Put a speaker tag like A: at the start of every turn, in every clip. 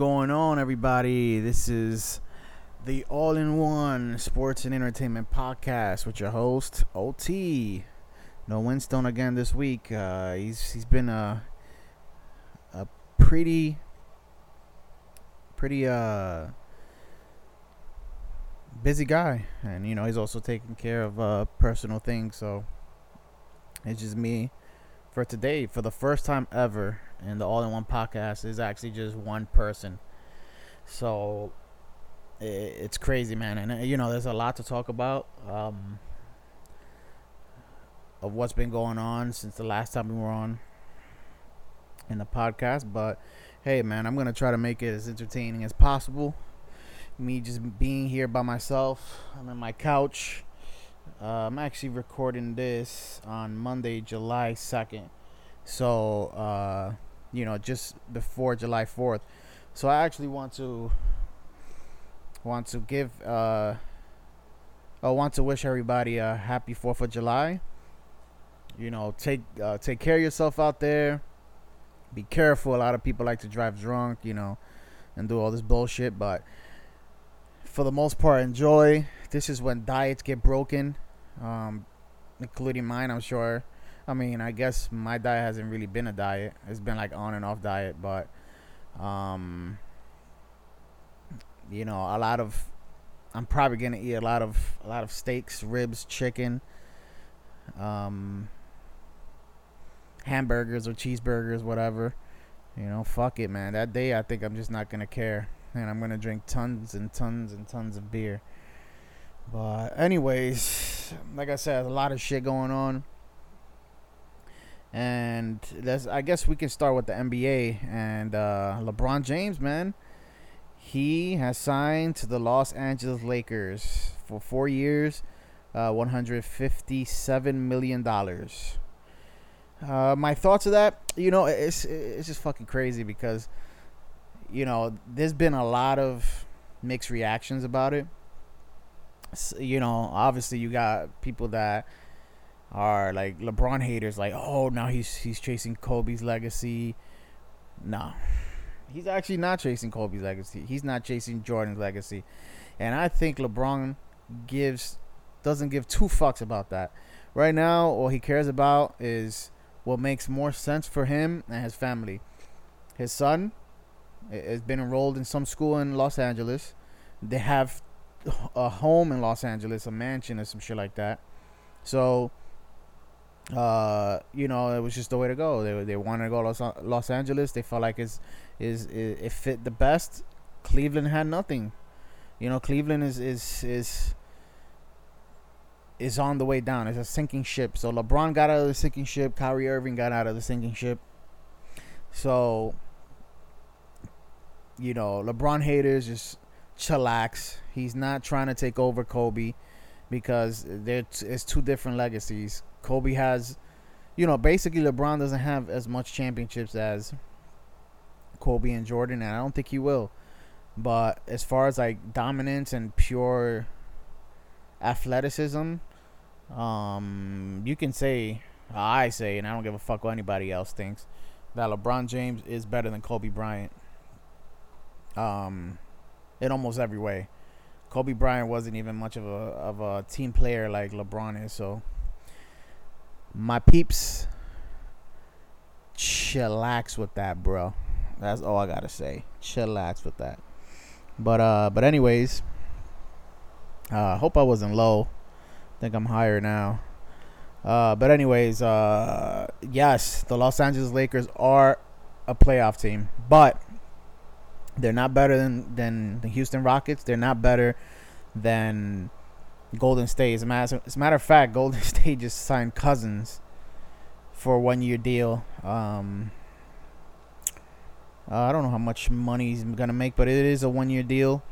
A: going on, everybody? This is the All in One Sports and Entertainment Podcast with your host, OT. No Winston again this week. Uh, he's he's been a a pretty pretty uh busy guy, and you know he's also taking care of uh, personal things. So it's just me for today for the first time ever in the all in one podcast is actually just one person. So it's crazy man. And uh, you know there's a lot to talk about um, of what's been going on since the last time we were on in the podcast. But hey man i'm gonna try to make it as entertaining as possible. Me just being here by myself i'm in my couch. Uh, I'm actually recording this on Monday, July 2nd. So, uh, you know, just before July 4th. So I actually want to want to give uh I want to wish everybody a happy 4th of July. You know, take uh, take care of yourself out there. Be careful. A lot of people like to drive drunk, you know, and do all this bullshit, but for the most part enjoy. This is when diets get broken um, including mine. I'm sure. I mean, I guess my diet hasn't really been a diet. It's been like on and off diet, but um, you know, a lot of. I'm probably gonna eat a lot of a lot of steaks, ribs, chicken, um, hamburgers or cheeseburgers, whatever. You know, fuck it, man. That day, I think I'm just not gonna care, and I'm gonna drink tons and tons and tons of beer. But anyways, like I said, a lot of shit going on. And that's I guess we can start with the NBA and uh, LeBron James, man. He has signed to the Los Angeles Lakers for four years, uh, one hundred fifty-seven million dollars. Uh, my thoughts of that, you know, it's it's just fucking crazy because, you know, there's been a lot of mixed reactions about it you know, obviously you got people that are like LeBron haters, like, oh, now he's he's chasing Kobe's legacy. No, he's actually not chasing Kobe's legacy. He's not chasing Jordan's legacy, and I think LeBron gives doesn't give two fucks about that. Right now, all he cares about is what makes more sense for him and his family. His son has been enrolled in some school in Los Angeles. They have a home in Los Angeles, a mansion or some shit like that. So, uh, you know, it was just the way to go. They they wanted to go Los Los Angeles. They felt like it's is it, it fit the best. Cleveland had nothing. You know, Cleveland is is is is on the way down. It's a sinking ship. So LeBron got out of the sinking ship. Kyrie Irving got out of the sinking ship. So, you know, LeBron haters just chillax. He's not trying to take over Kobe because there's two different legacies. Kobe has, you know, basically LeBron doesn't have as much championships as Kobe and Jordan, and I don't think he will. But as far as like dominance and pure athleticism, um, you can say, I say, and I don't give a fuck what anybody else thinks, that LeBron James is better than Kobe Bryant. Um, in almost every way. Kobe Bryant wasn't even much of a of a team player like LeBron is, so my peeps chillax with that, bro. That's all I gotta say. Chillax with that. But uh, but anyways, uh, hope I wasn't low. think I'm higher now. Uh, but anyways, uh, yes, the Los Angeles Lakers are a playoff team, but they're not better than than the Houston Rockets. They're not better than Golden State. As a matter, as a matter of fact, Golden State just signed Cousins for a one year deal. Um, uh, I don't know how much money he's gonna make, but it is a one year deal,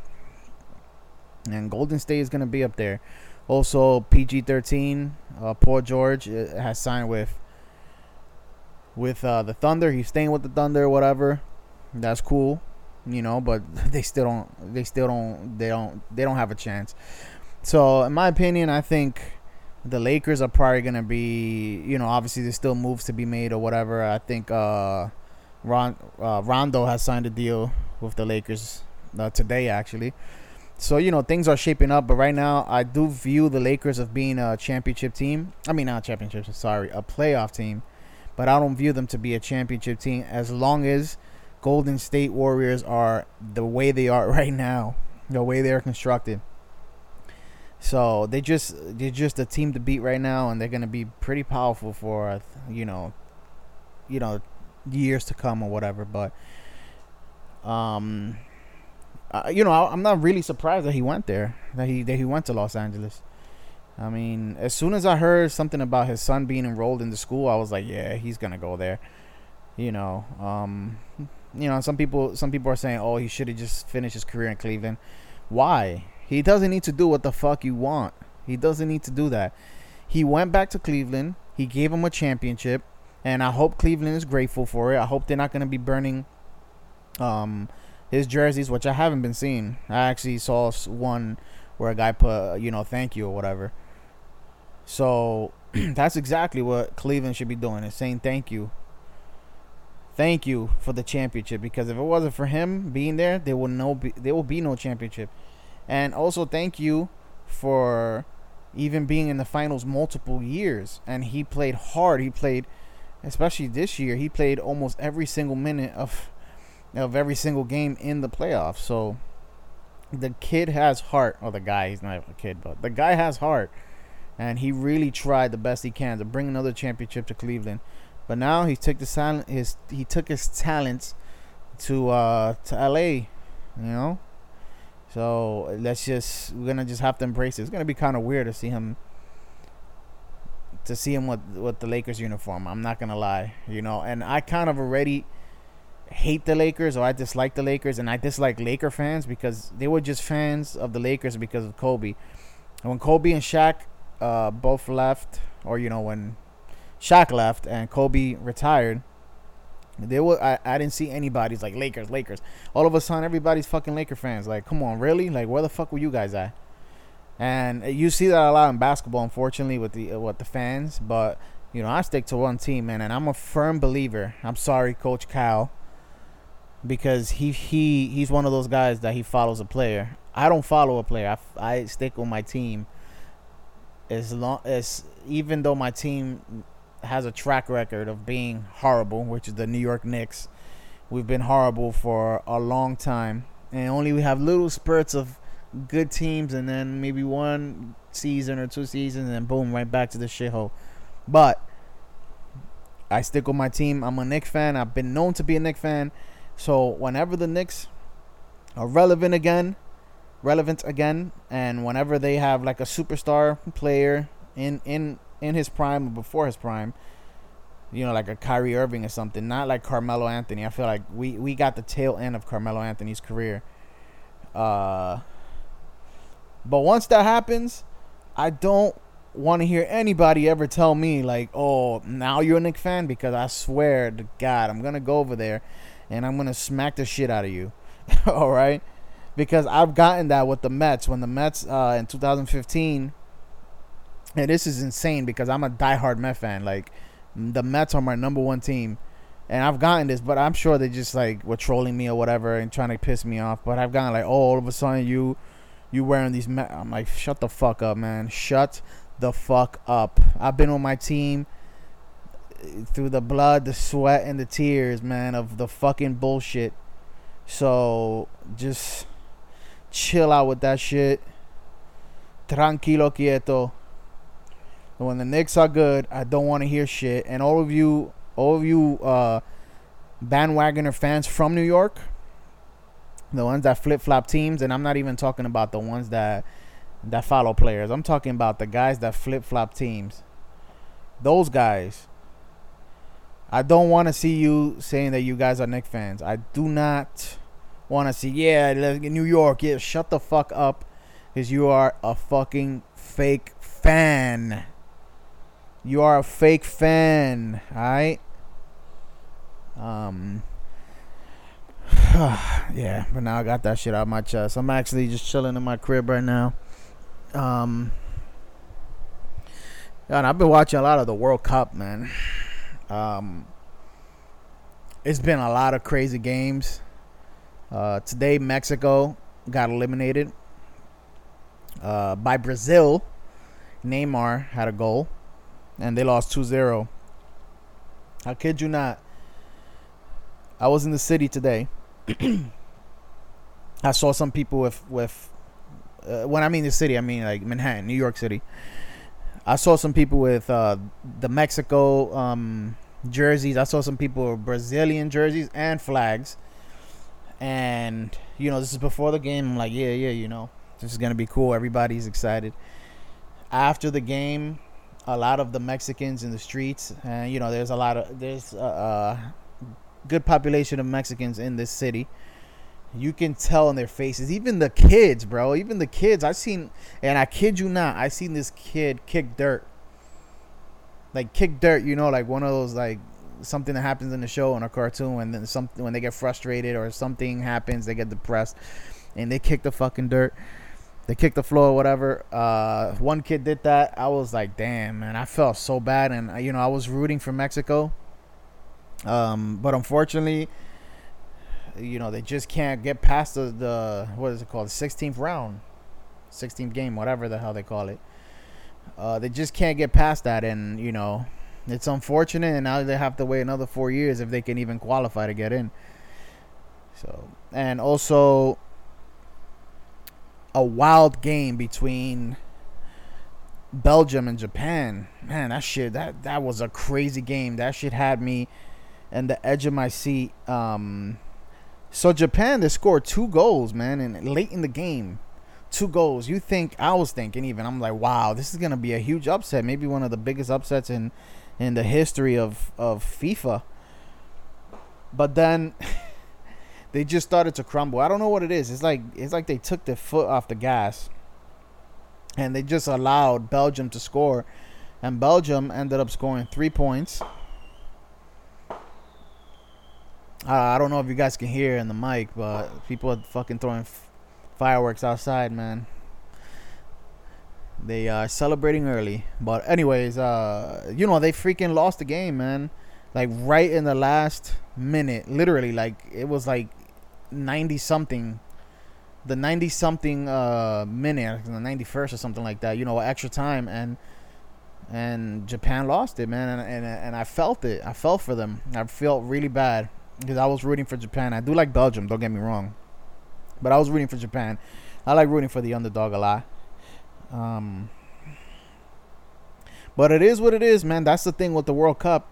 A: and Golden State is gonna be up there. Also, PG thirteen, uh, Paul George uh, has signed with with uh, the Thunder. He's staying with the Thunder, whatever. That's cool you know, but they still don't they still don't they don't they don't have a chance. So in my opinion, I think the Lakers are probably gonna be you know obviously there's still moves to be made or whatever. I think uh, Ron uh, Rondo has signed a deal with the Lakers uh, today, actually. So you know things are shaping up, but right now I do view the Lakers of being a championship team. I mean, not championship. Sorry, a playoff team, but I don't view them to be a championship team as long as Golden State Warriors are the way they are right now, the way they're constructed. So they just they're just a team to beat right now, and they're gonna be pretty powerful for you know, you know, years to come or whatever. But um, uh, you know, I, am not really surprised that he went there, that he that he went to Los Angeles. I mean, as soon as I heard something about his son being enrolled in the school, I was like, yeah, he's gonna go there. You know, um, you know, some people some people are saying, oh, he should have just finished his career in Cleveland. Why? He doesn't need to do what the fuck you want. He doesn't need to do that. He went back to Cleveland. He gave him a championship, and I hope Cleveland is grateful for it. I hope they're not going to be burning um, his jerseys, which I haven't been seeing. I actually saw one where a guy put, you know, thank you or whatever. So that's exactly what Cleveland should be doing is saying thank you. Thank you for the championship because if it wasn't for him being there, there will no be, there will be no championship. And also thank you for even being in the finals multiple years. And he played hard. He played, especially this year, he played almost every single minute of of every single game in the playoffs. So the kid has heart. Or the guy, he's not a kid, but the guy has heart. And he really tried the best he can to bring another championship to Cleveland. But now he took the silent his he took his talents to uh to LA, you know? So let's just we're gonna just have to embrace it. It's gonna be kind of weird to see him to see him with with the Lakers uniform. I'm not gonna lie, you know. And I kind of already hate the Lakers or I dislike the Lakers, and I dislike Laker fans because they were just fans of the Lakers because of Kobe. And when Kobe and Shaq uh, both left, or you know when Shaq left and Kobe retired, they were I, I didn't see anybody's like Lakers, Lakers. All of a sudden everybody's fucking Laker fans. Like, come on, really? Like where the fuck were you guys at? And you see that a lot in basketball, unfortunately, with the uh, with the fans. But you know, I stick to one team, man, and I'm a firm believer. I'm sorry, Coach Cal, because he he he's one of those guys that he follows a player. I don't follow a player. I, I stick with my team. As long as even though my team has a track record of being horrible, which is the New York Knicks. We've been horrible for a long time, and only we have little spurts of good teams, and then maybe one season or two seasons, and then boom, right back to the shithole. But I stick with my team. I'm a Knicks fan. I've been known to be a Knicks fan. So whenever the Knicks are relevant again, relevant again, and whenever they have like a superstar player in in in his prime or before his prime. You know, like a Kyrie Irving or something. Not like Carmelo Anthony. I feel like we, we got the tail end of Carmelo Anthony's career. Uh, but once that happens, I don't want to hear anybody ever tell me like, "Oh, now you're a Knick fan," because I swear to God, I'm gonna go over there and I'm gonna smack the shit out of you. All right, because I've gotten that with the Mets when the Mets uh, in 2015 and this is insane because I'm a diehard Met fan. Like the Mets are my number one team, and I've gotten this, but I'm sure they just like were trolling me or whatever and trying to piss me off. But I've gotten like, oh, all of a sudden you, you wearing these Met. I'm like, shut the fuck up, man. Shut the fuck up. I've been with my team through the blood, the sweat, and the tears, man, of the fucking bullshit. So just chill out with that shit. Tranquilo quieto when the Knicks are good, I don't want to hear shit. And all of you, all of you uh, bandwagoner fans from New York, the ones that flip flop teams, and I'm not even talking about the ones that that follow players. I'm talking about the guys that flip flop teams. Those guys. I don't want to see you saying that you guys are Knicks fans. I do not want to see. Yeah, New York. Yeah, shut the fuck up, because you are a fucking fake fan. You are a fake fan, alright? Um, yeah, but now I got that shit out of my chest. I'm actually just chilling in my crib right now. Um, and I've been watching a lot of the World Cup, man. Um, it's been a lot of crazy games. Uh, today, Mexico got eliminated uh, by Brazil. Neymar had a goal, and they lost 2 0. I kid you not. I was in the city today. I saw some people with with uh, when I mean the city, I mean like Manhattan, New York City. I saw some people with uh, the Mexico um, jerseys. I saw some people with Brazilian jerseys and flags. And you know, this is before the game. I'm like, yeah, yeah, you know, this is gonna be cool. Everybody's excited. After the game, a lot of the Mexicans in the streets, and you know, there's a lot of there's a, good population of Mexicans in this city you can tell in their faces. Even the kids, bro. Even the kids. I've seen, and I kid you not, I seen this kid kick dirt. Like kick dirt, you know, like one of those like something that happens in the show in a cartoon, and then something when they get frustrated or something happens, they get depressed, and they kick the fucking dirt. They kick the floor, whatever. Uh, one kid did that. I was like, damn, man. I felt so bad, and you know, I was rooting for Mexico. Um, but unfortunately you know they just can't get past the, the what is it called the 16th round 16th game whatever the hell they call it uh, they just can't get past that and you know it's unfortunate and now they have to wait another four years if they can even qualify to get in so and also a wild game between Belgium and Japan man that shit that that was a crazy game that shit had me and the edge of my seat um so Japan, they scored two goals, man, and late in the game, two goals. You think I was thinking even I'm like, wow, this is gonna be a huge upset, maybe one of the biggest upsets in in the history of of FIFA. But then they just started to crumble. I don't know what it is. It's like it's like they took their foot off the gas, and they just allowed Belgium to score, and Belgium ended up scoring three points uh, I don't know if you guys can hear in the mic, but people are fucking throwing f- fireworks outside, man. They are celebrating early, but anyways, uh, you know they freaking lost the game, man. Like right in the last minute, literally, like it was like ninety something, the ninety something uh minute, the ninety first or something like that. You know, extra time, and and Japan lost it, man, and and and I felt it. I felt for them. I felt really bad because I was rooting for Japan. I do like Belgium, don't get me wrong, but I was rooting for Japan. I like rooting for the underdog a lot. Um, but it is what it is, man. That's the thing with the World Cup.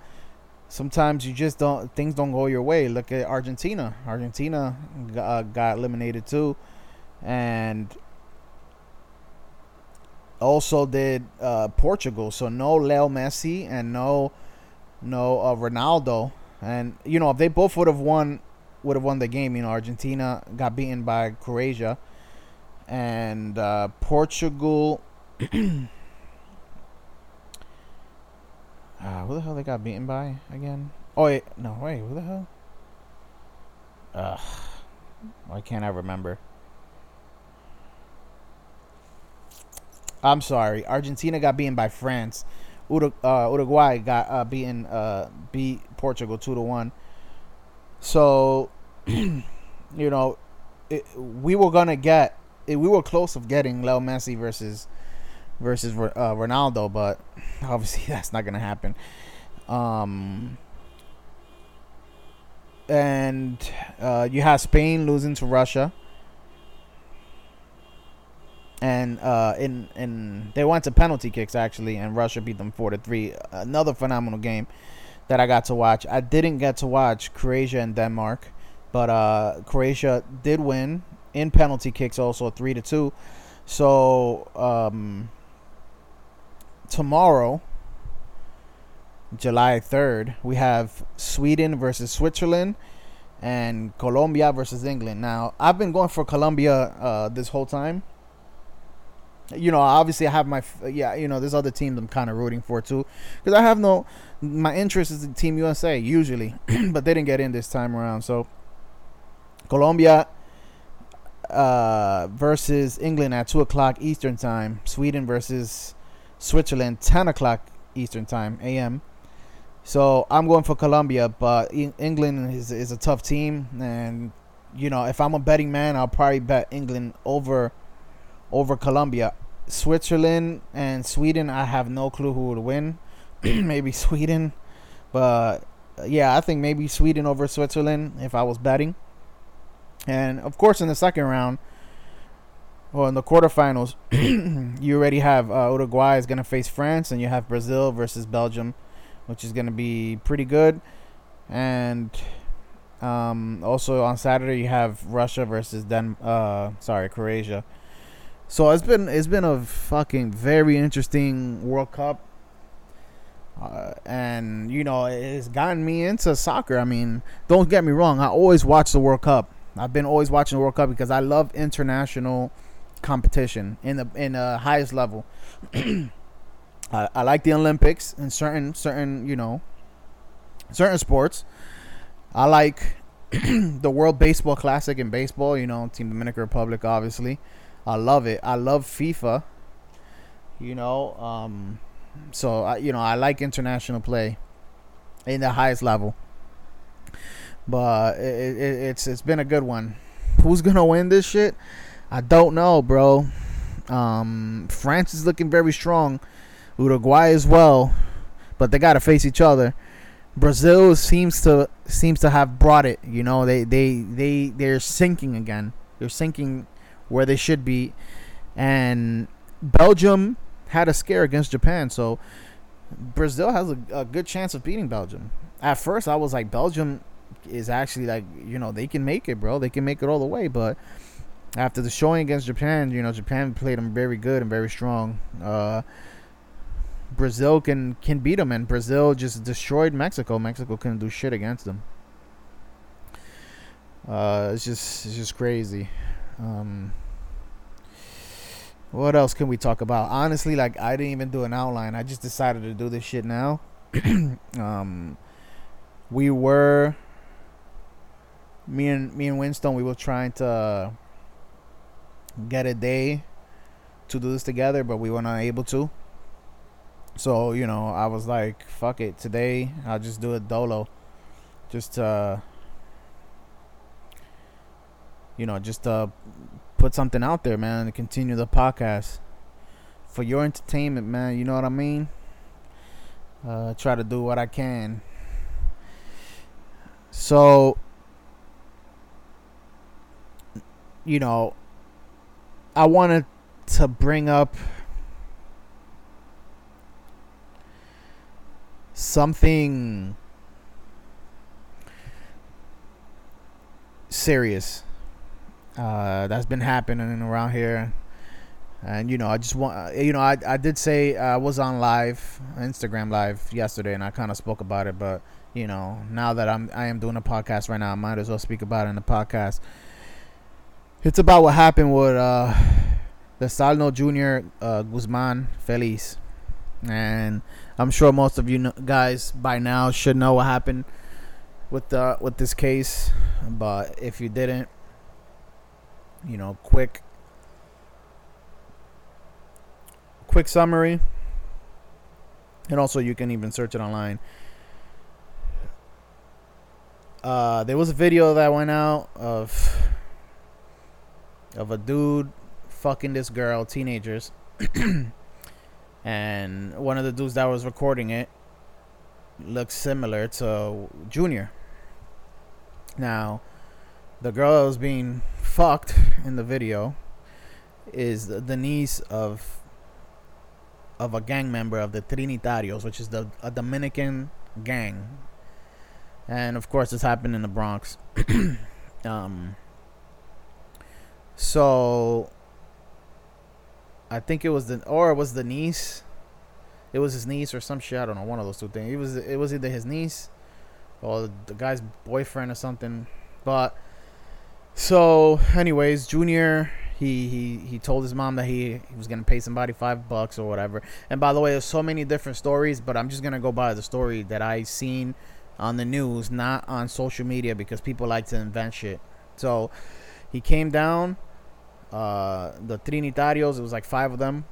A: Sometimes you just don't things don't go your way. Look at Argentina. Argentina uh, got eliminated too, and also did uh, Portugal. So no Leo Messi and no no uh, Ronaldo and you know, if they both would have won, would have won the game. You know, Argentina got beaten by Croatia, and uh, Portugal. uh, who the hell they got beaten by again? Oh wait, no, wait, who the hell? Ugh, why can't I remember? I'm sorry. Argentina got beaten by France. Uh, Uruguay got uh, beaten uh, beat Portugal two to one. So, you know, it, we were gonna get it, we were close of getting Leo Messi versus versus uh, Ronaldo, but obviously that's not gonna happen. Um, and uh, you have Spain losing to Russia and uh, in in they went to penalty kicks actually, and Russia beat them four to three. Another phenomenal game that I got to watch. I didn't get to watch Croatia and Denmark, but uh, Croatia did win in penalty kicks, also three to two. So um, tomorrow, July third, we have Sweden versus Switzerland and Colombia versus England. Now I've been going for Colombia uh, this whole time you know, obviously I have my yeah, you know, there's other teams I'm kind of rooting for too, because I have no my interest is in Team USA usually, but they didn't get in this time around. So Colombia uh, versus England at two o'clock Eastern time. Sweden versus Switzerland ten o'clock Eastern time a.m. So I'm going for Colombia, but England is is a tough team, and you know, if I'm a betting man, I'll probably bet England over over Colombia. Switzerland and Sweden, I have no clue who would win. maybe Sweden, but yeah, I think maybe Sweden over Switzerland if I was betting. And of course, in the second round, well, in the quarterfinals, you already have uh, Uruguay is going to face France, and you have Brazil versus Belgium, which is going to be pretty good. And um, also on Saturday, you have Russia versus Den. Uh, sorry, Croatia. So it's been it's been a fucking very interesting World Cup. Uh, and you know it's gotten me into soccer. I mean, don't get me wrong. I always watch the World Cup. I've been always watching the World Cup because I love international competition in the in the highest level. I, I like the Olympics and certain certain you know certain sports. I like the World Baseball Classic in baseball. You know, Team Dominican Republic, obviously. I love it. I love FIFA. You know, um, so I, you know, I like international play in the highest level. But it, it, it's it's been a good one. Who's gonna win this shit? I don't know, bro. Um, France is looking very strong. Uruguay as well, but they gotta face each other. Brazil seems to seems to have brought it. You know, they they they they're sinking again. They're sinking where they should be, and Belgium had a scare against Japan, so Brazil has a, a good chance of beating Belgium. At first, I was like, Belgium is actually like you know they can make it, bro. They can make it all the way, but after the showing against Japan, you know Japan played them very good and very strong. Uh, Brazil can can beat them, and Brazil just destroyed Mexico. Mexico couldn't do shit against them. Uh, it's just it's just crazy. Um, what else can we talk about? Honestly, like I didn't even do an outline. I just decided to do this shit now. um, we were me and me and Winston. We were trying to get a day to do this together, but we were not able to. So you know, I was like, "Fuck it, today I'll just do it dolo." Just uh you know, just uh, put something out there, man, to continue the podcast for your entertainment, man. You know what I mean? Uh, try to do what I can. So, you know, I wanted to bring up something serious uh, that's been happening around here. And you know, I just want uh, you know, I I did say I was on live, Instagram live yesterday, and I kind of spoke about it. But you know, now that I'm I am doing a podcast right now, I might as well speak about it in the podcast. It's about what happened with uh, the Salno Junior uh, Guzman Feliz, and I'm sure most of you know, guys by now should know what happened with the with this case. But if you didn't, you know, quick quick summary. And also you can even search it online. Uh, there was a video that went out of of a dude fucking this girl, teenagers. and one of the dudes that was recording it looks similar to Junior. Now, the girl that was being fucked in the video is the niece of of a gang member of the Trinitarios, which is the a Dominican gang, and of course this happened in the Bronx. um, so I think it was the or it was the niece. It was his niece or some shit. I don't know. One of those two things. It was it was either his niece or the guy's boyfriend or something. But so, anyways, Junior he he he told his mom that he, he was gonna pay somebody five bucks or whatever. And by the way, there's so many different stories, but I'm just gonna go by the story that I seen on the news, not on social media, because people like to invent shit. So he came down. Uh, the Trinitarios, it was like five of them.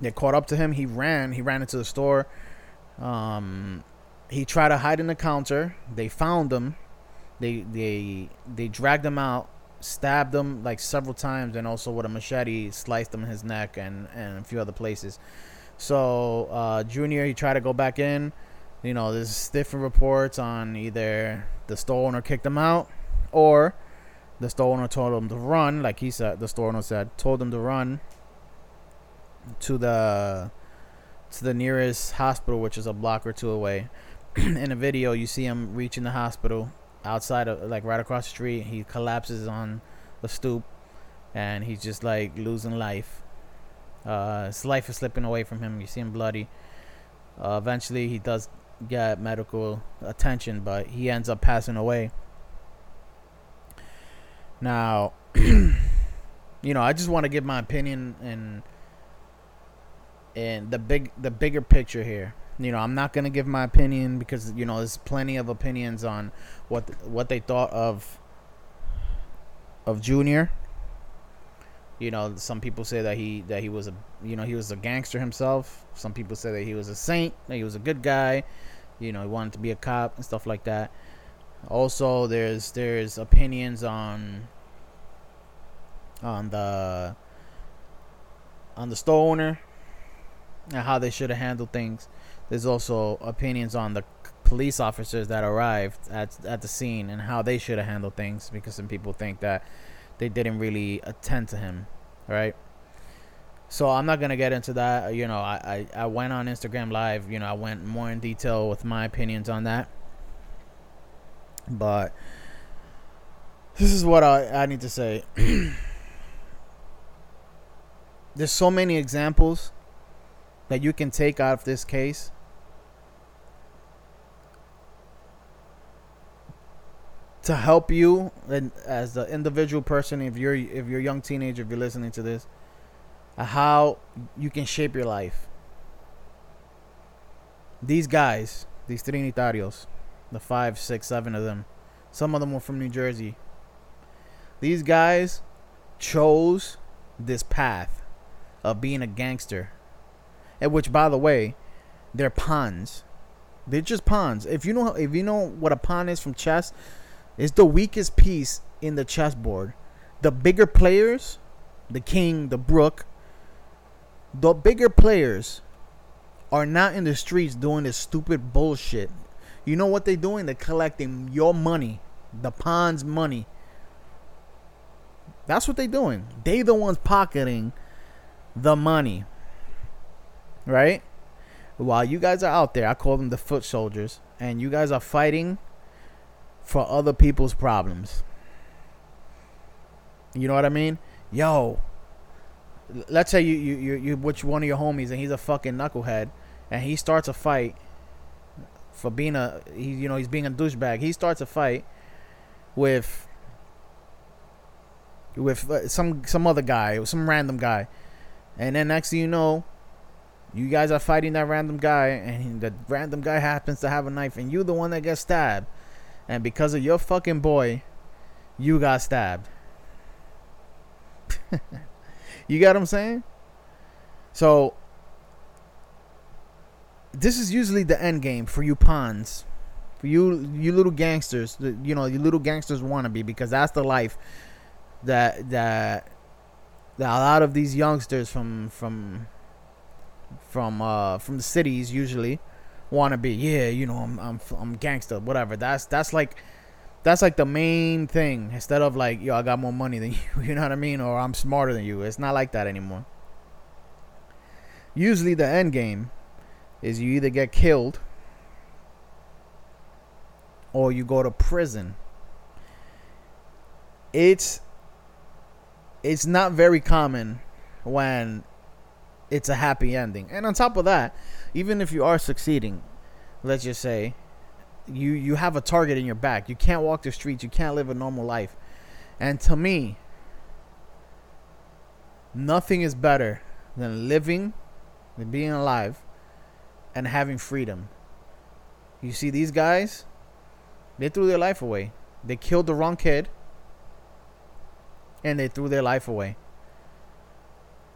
A: They caught up to him. He ran. He ran into the store. Um, he tried to hide in the counter. They found him They they they dragged him out, stabbed him like several times, and also with a machete sliced him in his neck and and a few other places. So uh, Junior he tried to go back in. You know, there's different reports on either the store owner kicked him out or the store owner told him to run, like he said. The store owner said told him to run to the to the nearest hospital, which is a block or two away. in a video, you see him reaching the hospital outside of like right across the street. He collapses on the stoop, and he's just like losing life. Uh, his life is slipping away from him. You see him bloody. Uh, eventually, he does get medical attention, but he ends up passing away. Now, you know, I just want to give my opinion and and the big the bigger picture here. You know, I'm not gonna give my opinion because you know there's plenty of opinions on what what they thought of of Junior. You know, some people say that he that he was a you know he was a gangster himself. Some people say that he was a saint, that he was a good guy. You know, he wanted to be a cop and stuff like that. Also, there's there's opinions on on the on the store owner and how they should have handled things. There's also opinions on the police officers that arrived at at the scene and how they should have handled things because some people think that they didn't really attend to him, right? So I'm not gonna get into that. You know, I, I, I went on Instagram Live. You know, I went more in detail with my opinions on that. But this is what I, I need to say. There's so many examples that you can take out of this case. To help you and as the individual person, if you're if you're a young teenager, if you're listening to this, uh, how you can shape your life. These guys, these Trinitarios, the five, six, seven of them. Some of them were from New Jersey. These guys chose this path of being a gangster. And which by the way, they're pawns. They're just pawns. If you know if you know what a pawn is from chess, it's the weakest piece in the chessboard. The bigger players, the king, the rook, the bigger players are not in the streets doing this stupid bullshit you know what they're doing? They're collecting your money, the pawn's money. That's what they're doing. They the ones pocketing the money. Right? While you guys are out there, I call them the foot soldiers, and you guys are fighting for other people's problems. You know what I mean? Yo, let's say you you you you which one of your homies and he's a fucking knucklehead, and he starts a fight for being a he you know he's being a douchebag. He starts a fight with with uh, some some other guy, some random guy, and then next thing you know, you guys are fighting that random guy, and the random guy happens to have a knife, and you're the one that gets stabbed, and because of your fucking boy, you got stabbed. you got what I'm saying? So this is usually the end game for you pawns, for you you little gangsters. You know, you little gangsters want to be because that's the life that that that a lot of these youngsters from from from uh from the cities usually want to be. Yeah, you know, I'm I'm I'm gangster, whatever. That's that's like that's like the main thing instead of like yo i got more money than you you know what i mean or i'm smarter than you it's not like that anymore usually the end game is you either get killed or you go to prison. It's it's not very common when it's a happy ending. And on top of that, even if you are succeeding, let's just say you you have a target in your back. You can't walk the streets, you can't live a normal life. And to me, nothing is better than living, than being alive and having freedom. You see, these guys, they threw their life away. They killed the wrong kid, and they threw their life away.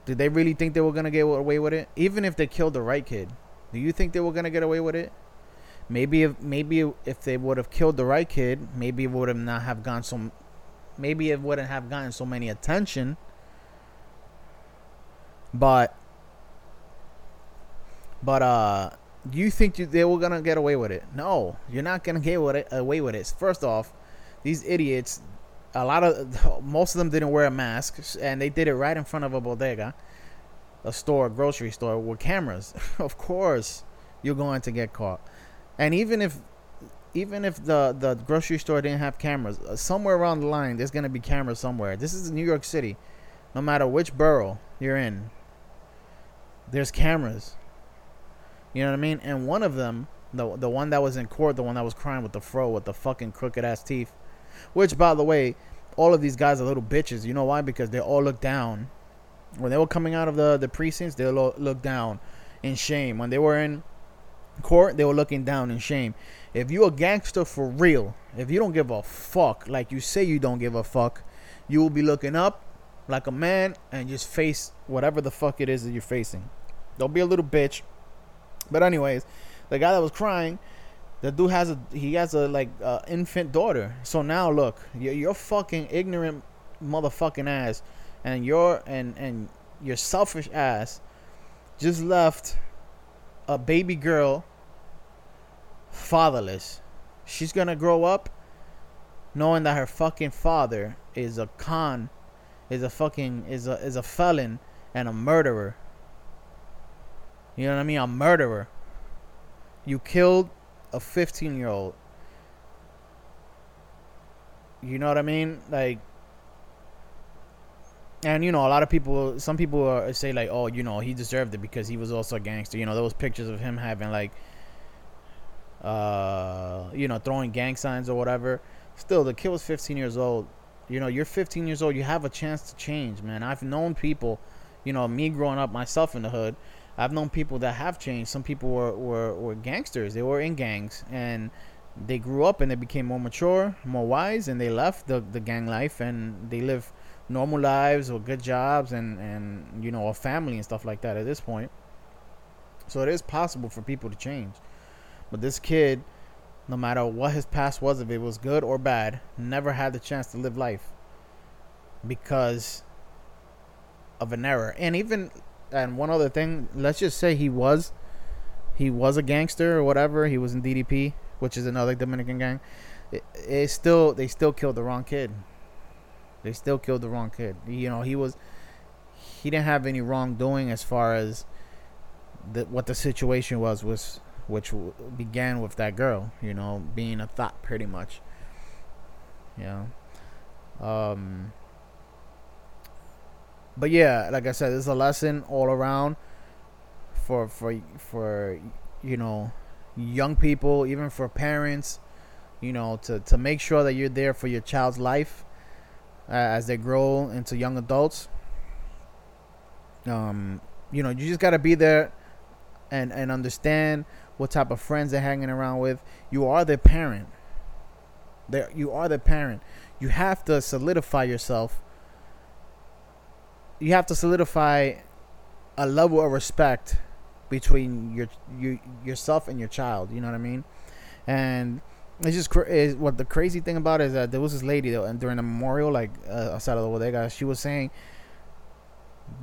A: Did they really think they were gonna get away with it? Even if they killed the right kid, do you think they were gonna get away with it? Maybe if maybe if they would have killed the right kid, maybe it would have not have gone so. Maybe it wouldn't have gotten so many attention. But. But uh, you think you, they were gonna get away with it? No, you're not gonna get with it, away with it. First off, these idiots, a lot of most of them didn't wear a mask, and they did it right in front of a bodega, a store, a grocery store with cameras. of course, you're going to get caught. And even if even if the the grocery store didn't have cameras, uh, somewhere around the line there's gonna be cameras somewhere. This is New York City. No matter which borough you're in, there's cameras. You know what I mean? And one of them, the the one that was in court, the one that was crying with the fro with the fucking crooked ass teeth, which by the way, all of these guys are little bitches. You know why? Because they all look down. When they were coming out of the the precincts, they all look down in shame. When they were in court, they were looking down in shame. If you a gangster for real, if you don't give a fuck, like you say you don't give a fuck, you will be looking up like a man and just face whatever the fuck it is that you're facing. Don't be a little bitch but anyways, the guy that was crying, the dude has a he has a like uh, infant daughter. So now look, you're, you're fucking ignorant motherfucking ass, and your and and your selfish ass just left a baby girl fatherless. She's gonna grow up knowing that her fucking father is a con, is a fucking is a is a felon and a murderer. You know what I mean? A murderer. You killed a 15 year old. You know what I mean? Like, and you know, a lot of people, some people are, say like, oh, you know, he deserved it because he was also a gangster. You know, those pictures of him having like, uh, you know, throwing gang signs or whatever. Still, the kid was 15 years old. You know, you're 15 years old. You have a chance to change, man. I've known people, you know, me growing up myself in the hood. I've known people that have changed. Some people were, were, were gangsters. They were in gangs and they grew up and they became more mature, more wise, and they left the, the gang life and they live normal lives or good jobs and, and you know a family and stuff like that at this point. So it is possible for people to change. But this kid, no matter what his past was, if it was good or bad, never had the chance to live life because of an error. And even and one other thing, let's just say he was he was a gangster or whatever. He was in DDP, which is another Dominican gang. It, it still they still killed the wrong kid. They still killed the wrong kid. You know, he was he didn't have any wrongdoing as far as the, what the situation was was which began with that girl, you know, being a thought pretty much. Yeah. Um but yeah, like I said, it's a lesson all around for for for you know young people, even for parents, you know, to to make sure that you're there for your child's life uh, as they grow into young adults. Um, you know, you just gotta be there and and understand what type of friends they're hanging around with. You are their parent. There, you are the parent. You have to solidify yourself you have to solidify a level of respect between your you yourself and your child. You know what I mean? And it's just is what the crazy thing about it is that there was this lady though, and during the memorial, like uh, outside of the bodega, she was saying,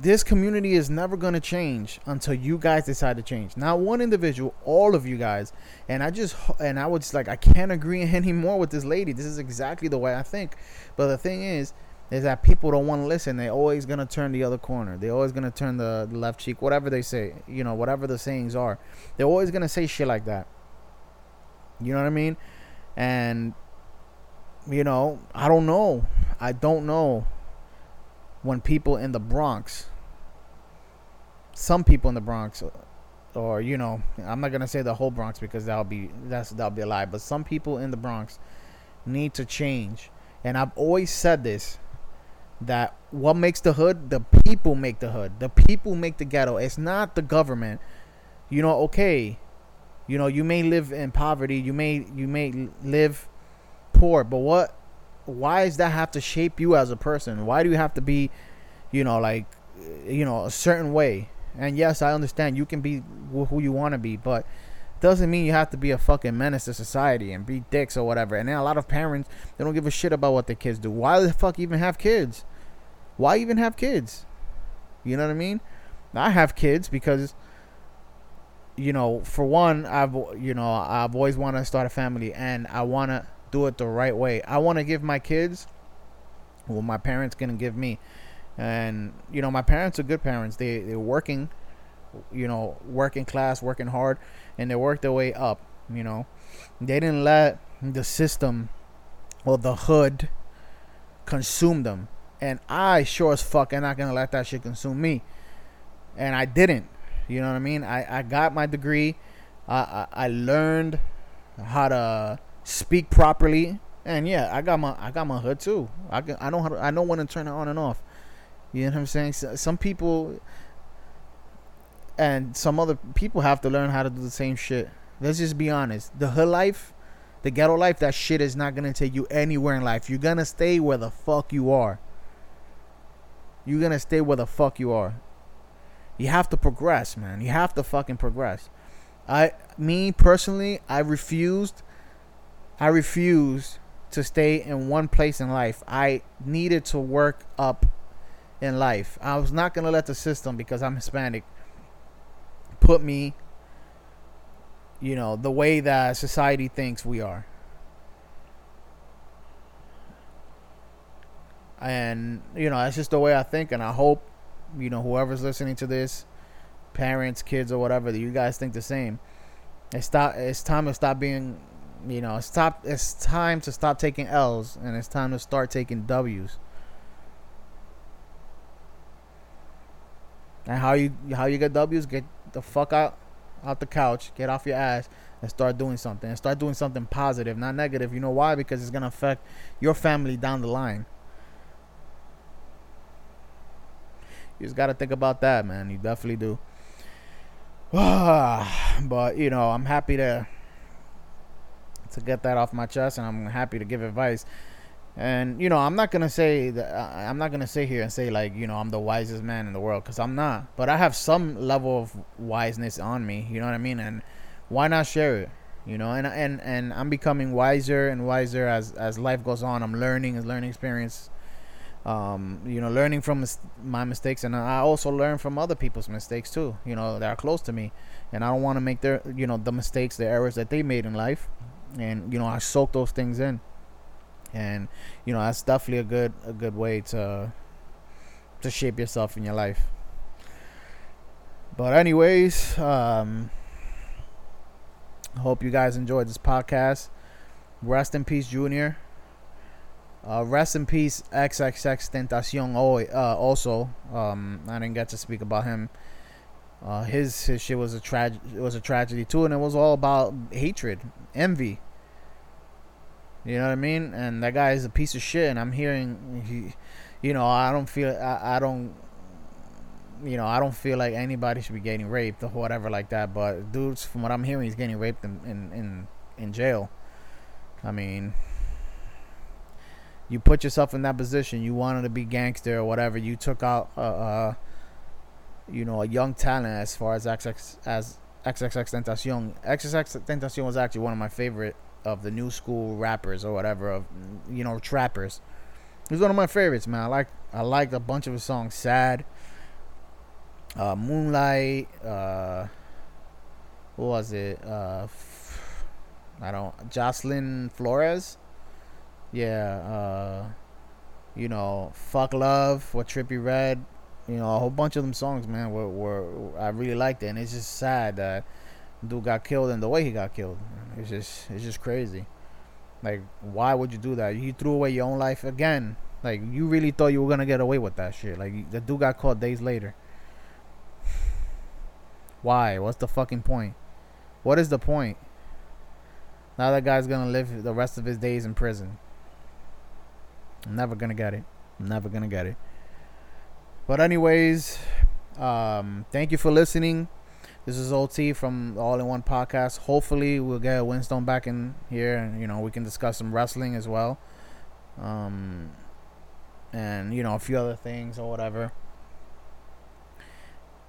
A: "This community is never gonna change until you guys decide to change. Not one individual, all of you guys." And I just and I was like, I can't agree anymore with this lady. This is exactly the way I think. But the thing is, is that people don't want to listen. They're always gonna turn the other corner. They're always gonna turn the left cheek, whatever they say. You know, whatever the sayings are. They're always gonna say shit like that. You know what I mean? And you know, I don't know. I don't know when people in the Bronx, some people in the Bronx, or you know, I'm not gonna say the whole Bronx because that'll be that's that'll be a lie. But some people in the Bronx need to change. And I've always said this that what makes the hood? The people make the hood. The people make the ghetto. It's not the government. You know okay you know you may live in poverty. You may you may live poor but what why does that have to shape you as a person? Why do you have to be you know like eh, you know a certain way? And yes i understand you can be who you want to be but doesn't mean you have to be a fucking menace to society and be dicks or whatever. And then a lot of parents they don't give a shit about what their kids do. Why the fuck even have kids? Why even have kids? You know what I mean? I have kids because you know, for one, I've you know, I've always wanted to start a family and I want to do it the right way. I want to give my kids what my parents gonna give me. And you know, my parents are good parents. They they're working, you know, working class, working hard, and they work their way up. You know, they didn't let the system or the hood consume them. And I sure as fuck am not gonna let that shit consume me. And I didn't. You know what I mean? I, I got my degree. I, I, I learned how to speak properly. And yeah, I got my I got my hood too. I can, I know how to, I know when to turn it on and off. You know what I'm saying? So, some people and some other people have to learn how to do the same shit. Let's just be honest. The hood life, the ghetto life, that shit is not gonna take you anywhere in life. You're gonna stay where the fuck you are. You're gonna stay where the fuck you are. You have to progress, man. You have to fucking progress. I me personally, I refused I refused to stay in one place in life. I needed to work up in life. I was not to let the system because I'm Hispanic put me you know, the way that society thinks we are. And you know, that's just the way I think and I hope you know, whoever's listening to this, parents, kids, or whatever, that you guys think the same. It's stop. It's time to stop being, you know, stop. It's time to stop taking L's, and it's time to start taking W's. And how you how you get W's? Get the fuck out out the couch, get off your ass, and start doing something. And start doing something positive, not negative. You know why? Because it's gonna affect your family down the line. You just gotta think about that, man. You definitely do. but you know, I'm happy to to get that off my chest, and I'm happy to give advice. And you know, I'm not gonna say that uh, I'm not gonna sit here and say like you know I'm the wisest man in the world because I'm not. But I have some level of wiseness on me. You know what I mean? And why not share it? You know, and and and I'm becoming wiser and wiser as as life goes on. I'm learning, a learning experience um, you know, learning from my mistakes, and I also learn from other people's mistakes too. You know, that are close to me, and I don't want to make their, you know, the mistakes, the errors that they made in life, and you know, I soak those things in, and you know, that's definitely a good, a good way to, to shape yourself in your life. But anyways, um, hope you guys enjoyed this podcast. Rest in peace, Junior. Uh, rest in peace, XXXTentacion. Uh, also, um, I didn't get to speak about him. Uh, his his shit was a tragedy. It was a tragedy too, and it was all about hatred, envy. You know what I mean? And that guy is a piece of shit. And I'm hearing he, you know, I don't feel I, I don't. You know, I don't feel like anybody should be getting raped or whatever like that. But dudes, from what I'm hearing, he's getting raped in in in, in jail. I mean, you put yourself in that position. You wanted to be gangster or whatever. You took out, uh, uh you know, a young talent as far as XX as XXXTentacion. XXX Tentacion was actually one of my favorite of the new school rappers or whatever of you know trappers. He's one of my favorites, man. I like I liked a bunch of his songs. Sad, uh, Moonlight, uh, what was it? Uh, I don't. Jocelyn Flores yeah, uh, you know, fuck love, what Trippie Redd, you know, a whole bunch of them songs, man, were, were I really liked it, and it's just sad that dude got killed and the way he got killed. It's just it's just crazy. Like, why would you do that? You threw away your own life again. Like, you really thought you were gonna get away with that shit. Like, the dude got caught days later. Why? What's the fucking point? What is the point? Now that guy's gonna live the rest of his days in prison. I'm never gonna get it. I'm never gonna get it. But anyways, um, thank you for listening. This is OT from All in One Podcast. Hopefully, we'll get Winston back in here, and you know we can discuss some wrestling as well, um, and you know a few other things or whatever.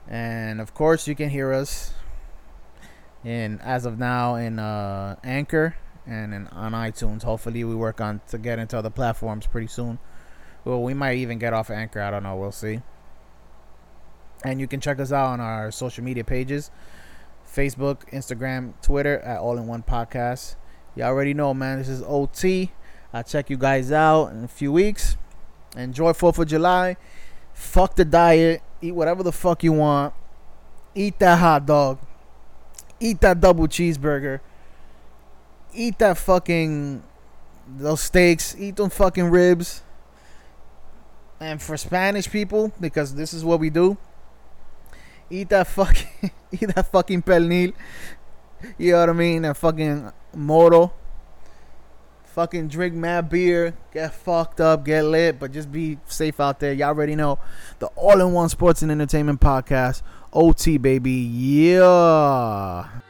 A: And of course, you can hear us in as of now in uh, Anchor and in, on iTunes. Hopefully, we work on to get into other platforms pretty soon. Well, we might even get off Anchor. I don't know. We'll see. And you can check us out on our social media pages Facebook, Instagram, Twitter at All in One Podcast. You already know, man. This is OT. I'll check you guys out in a few weeks. Enjoy 4th of July. Fuck the diet. Eat whatever the fuck you want. Eat that hot dog. Eat that double cheeseburger. Eat that fucking those steaks. Eat them fucking ribs. And for Spanish people, because this is what we do, eat that fucking eat that fucking pernil. You know what I mean? That fucking moro. Fucking drink mad beer, get fucked up, get lit, but just be safe out there. Y'all already know the all in one sports and entertainment podcast. OT, baby. Yeah.